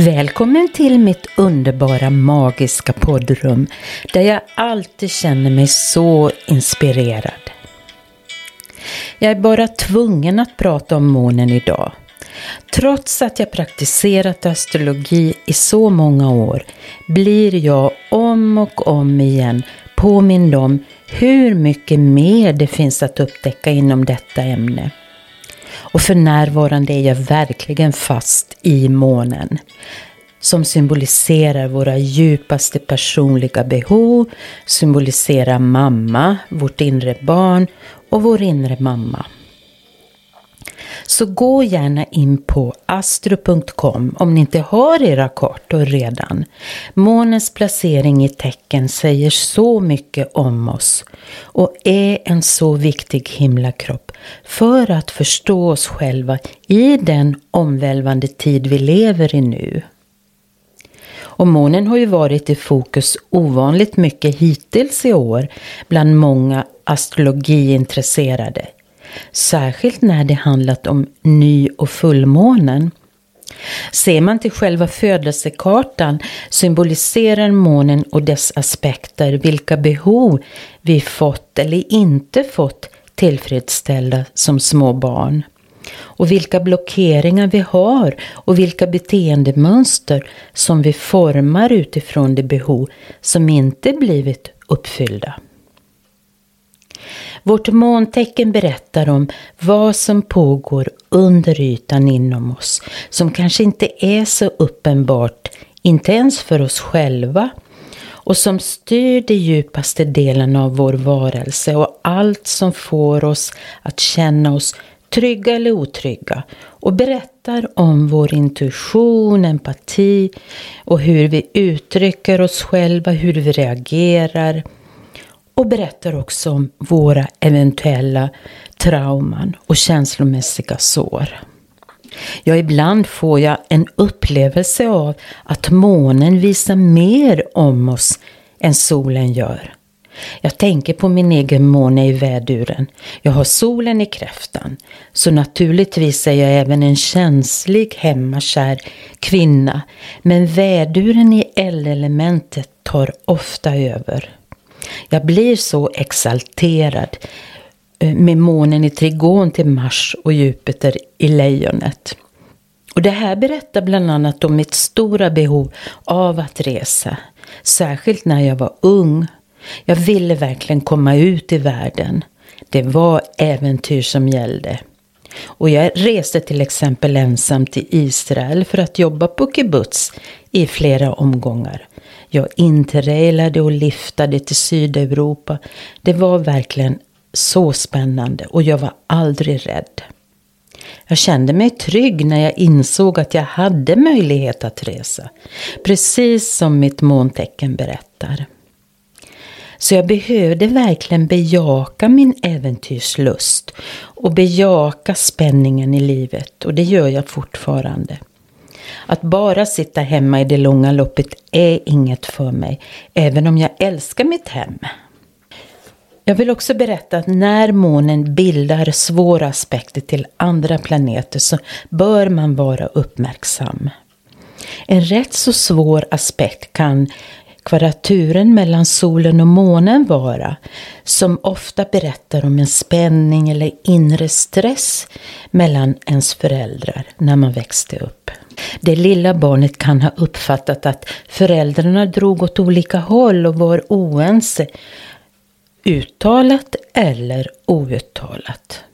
Välkommen till mitt underbara magiska poddrum där jag alltid känner mig så inspirerad. Jag är bara tvungen att prata om månen idag. Trots att jag praktiserat astrologi i så många år blir jag om och om igen påmind om hur mycket mer det finns att upptäcka inom detta ämne. Och för närvarande är jag verkligen fast i månen. Som symboliserar våra djupaste personliga behov, symboliserar mamma, vårt inre barn och vår inre mamma. Så gå gärna in på astro.com om ni inte har era kartor redan. Månens placering i tecken säger så mycket om oss och är en så viktig himlakropp för att förstå oss själva i den omvälvande tid vi lever i nu. Och månen har ju varit i fokus ovanligt mycket hittills i år bland många astrologiintresserade. Särskilt när det handlat om ny och fullmånen. Ser man till själva födelsekartan symboliserar månen och dess aspekter vilka behov vi fått eller inte fått tillfredsställda som små barn. Och vilka blockeringar vi har och vilka beteendemönster som vi formar utifrån de behov som inte blivit uppfyllda. Vårt måntecken berättar om vad som pågår under ytan inom oss, som kanske inte är så uppenbart, inte ens för oss själva, och som styr de djupaste delarna av vår varelse och allt som får oss att känna oss trygga eller otrygga och berättar om vår intuition, empati och hur vi uttrycker oss själva, hur vi reagerar och berättar också om våra eventuella trauman och känslomässiga sår. Ja, ibland får jag en upplevelse av att månen visar mer om oss än solen gör. Jag tänker på min egen måne i väduren. Jag har solen i kräftan. Så naturligtvis är jag även en känslig, hemmakär kvinna. Men väduren i L-elementet tar ofta över. Jag blir så exalterad eh, med månen i trigon till Mars och Jupiter i lejonet. Och det här berättar bland annat om mitt stora behov av att resa. Särskilt när jag var ung. Jag ville verkligen komma ut i världen. Det var äventyr som gällde. Och jag reste till exempel ensam till Israel för att jobba på kibbutz i flera omgångar. Jag interrailade och liftade till Sydeuropa. Det var verkligen så spännande och jag var aldrig rädd. Jag kände mig trygg när jag insåg att jag hade möjlighet att resa. Precis som mitt måntecken berättar. Så jag behövde verkligen bejaka min äventyrslust och bejaka spänningen i livet och det gör jag fortfarande. Att bara sitta hemma i det långa loppet är inget för mig, även om jag älskar mitt hem. Jag vill också berätta att när månen bildar svåra aspekter till andra planeter så bör man vara uppmärksam. En rätt så svår aspekt kan kvadraturen mellan solen och månen vara, som ofta berättar om en spänning eller inre stress mellan ens föräldrar när man växte upp. Det lilla barnet kan ha uppfattat att föräldrarna drog åt olika håll och var oense, uttalat eller outtalat.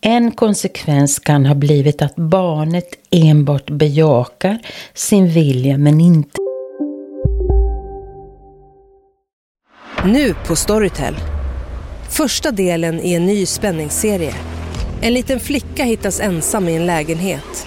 En konsekvens kan ha blivit att barnet enbart bejakar sin vilja men inte Nu på Storytel. Första delen i en ny spänningsserie. En liten flicka hittas ensam i en lägenhet.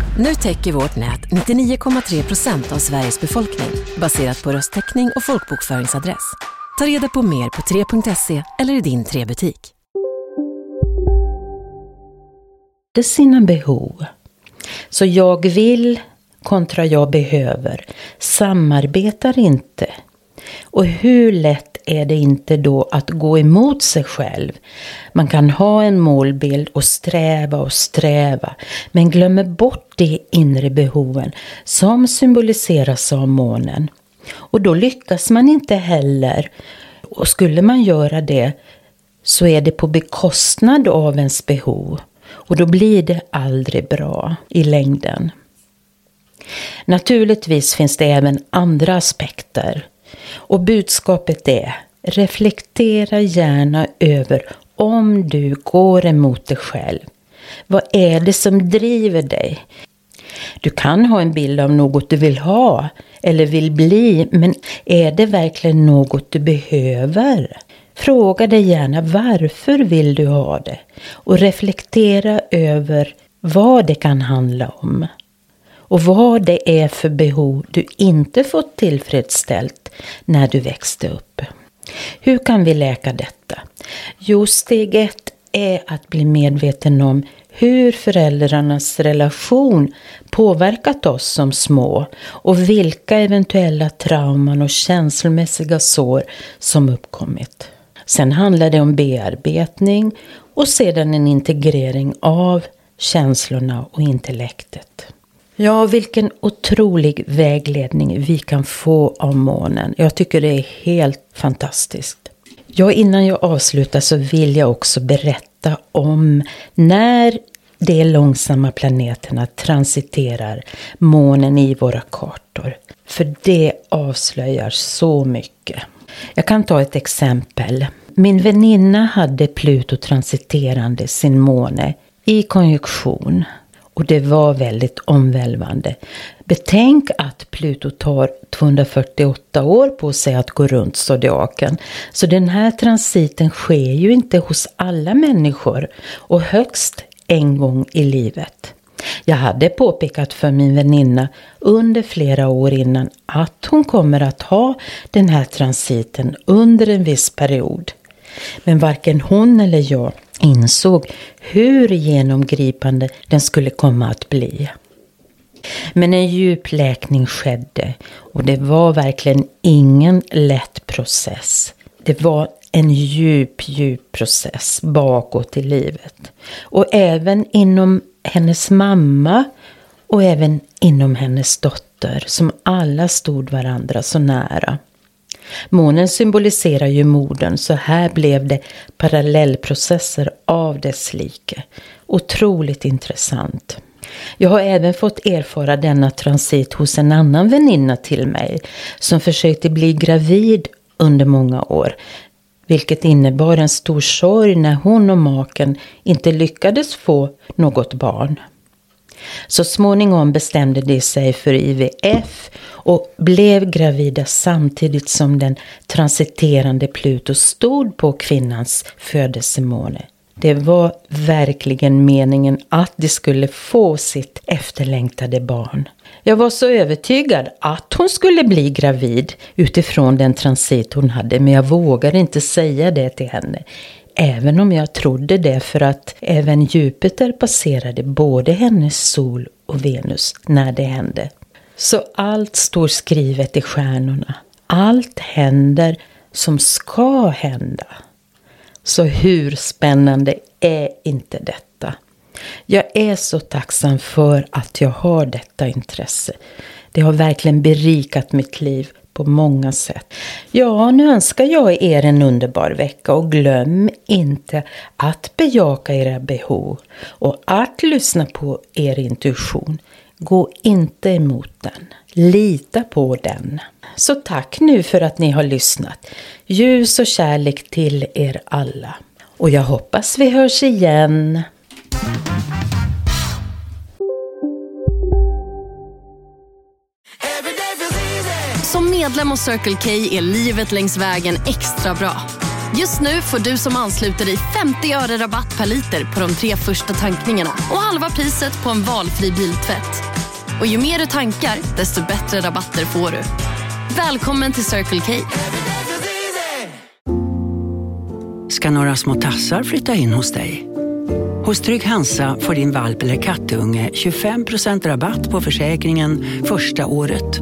Nu täcker vårt nät 99,3 procent av Sveriges befolkning baserat på röstteckning och folkbokföringsadress. Ta reda på mer på 3.se eller i din 3-butik. det sina behov. Så jag vill kontra jag behöver samarbetar inte. Och hur lätt är det inte då att gå emot sig själv? Man kan ha en målbild och sträva och sträva men glömmer bort de inre behoven som symboliseras av månen. Och då lyckas man inte heller. Och skulle man göra det så är det på bekostnad av ens behov. Och då blir det aldrig bra i längden. Naturligtvis finns det även andra aspekter. Och budskapet är reflektera gärna över om du går emot dig själv. Vad är det som driver dig? Du kan ha en bild av något du vill ha eller vill bli, men är det verkligen något du behöver? Fråga dig gärna varför vill du ha det? Och reflektera över vad det kan handla om. Och vad det är för behov du inte fått tillfredsställt när du växte upp. Hur kan vi läka detta? Jo, steg ett är att bli medveten om hur föräldrarnas relation påverkat oss som små och vilka eventuella trauman och känslomässiga sår som uppkommit. Sen handlar det om bearbetning och sedan en integrering av känslorna och intellektet. Ja, vilken otrolig vägledning vi kan få av månen. Jag tycker det är helt fantastiskt. Ja, innan jag avslutar så vill jag också berätta om när de långsamma planeterna transiterar månen i våra kartor. För det avslöjar så mycket. Jag kan ta ett exempel. Min väninna hade Pluto transiterande sin måne i konjunktion. Och det var väldigt omvälvande. Betänk att Pluto tar 248 år på sig att gå runt zodiaken. Så den här transiten sker ju inte hos alla människor och högst en gång i livet. Jag hade påpekat för min väninna under flera år innan att hon kommer att ha den här transiten under en viss period. Men varken hon eller jag insåg hur genomgripande den skulle komma att bli. Men en djup läkning skedde och det var verkligen ingen lätt process. Det var en djup, djup process bakåt i livet. Och även inom hennes mamma och även inom hennes dotter som alla stod varandra så nära. Månen symboliserar ju modern så här blev det parallellprocesser av dess like. Otroligt intressant. Jag har även fått erfara denna transit hos en annan väninna till mig som försökte bli gravid under många år. Vilket innebar en stor sorg när hon och maken inte lyckades få något barn. Så småningom bestämde de sig för IVF och blev gravida samtidigt som den transiterande Pluto stod på kvinnans födelsemåne. Det var verkligen meningen att de skulle få sitt efterlängtade barn. Jag var så övertygad att hon skulle bli gravid utifrån den transit hon hade, men jag vågade inte säga det till henne. Även om jag trodde det för att även Jupiter passerade både hennes sol och Venus när det hände. Så allt står skrivet i stjärnorna. Allt händer som ska hända. Så hur spännande är inte detta? Jag är så tacksam för att jag har detta intresse. Det har verkligen berikat mitt liv på många sätt. Ja, nu önskar jag er en underbar vecka och glöm inte att bejaka era behov och att lyssna på er intuition. Gå inte emot den. Lita på den. Så tack nu för att ni har lyssnat. Ljus och kärlek till er alla. Och jag hoppas vi hörs igen. Medlem hos Circle K är livet längs vägen extra bra. Just nu får du som ansluter dig 50 öre rabatt per liter på de tre första tankningarna och halva priset på en valfri biltvätt. Och ju mer du tankar, desto bättre rabatter får du. Välkommen till Circle K. Ska några små tassar flytta in hos dig? Hos Trygg Hansa får din valp eller kattunge 25% rabatt på försäkringen första året.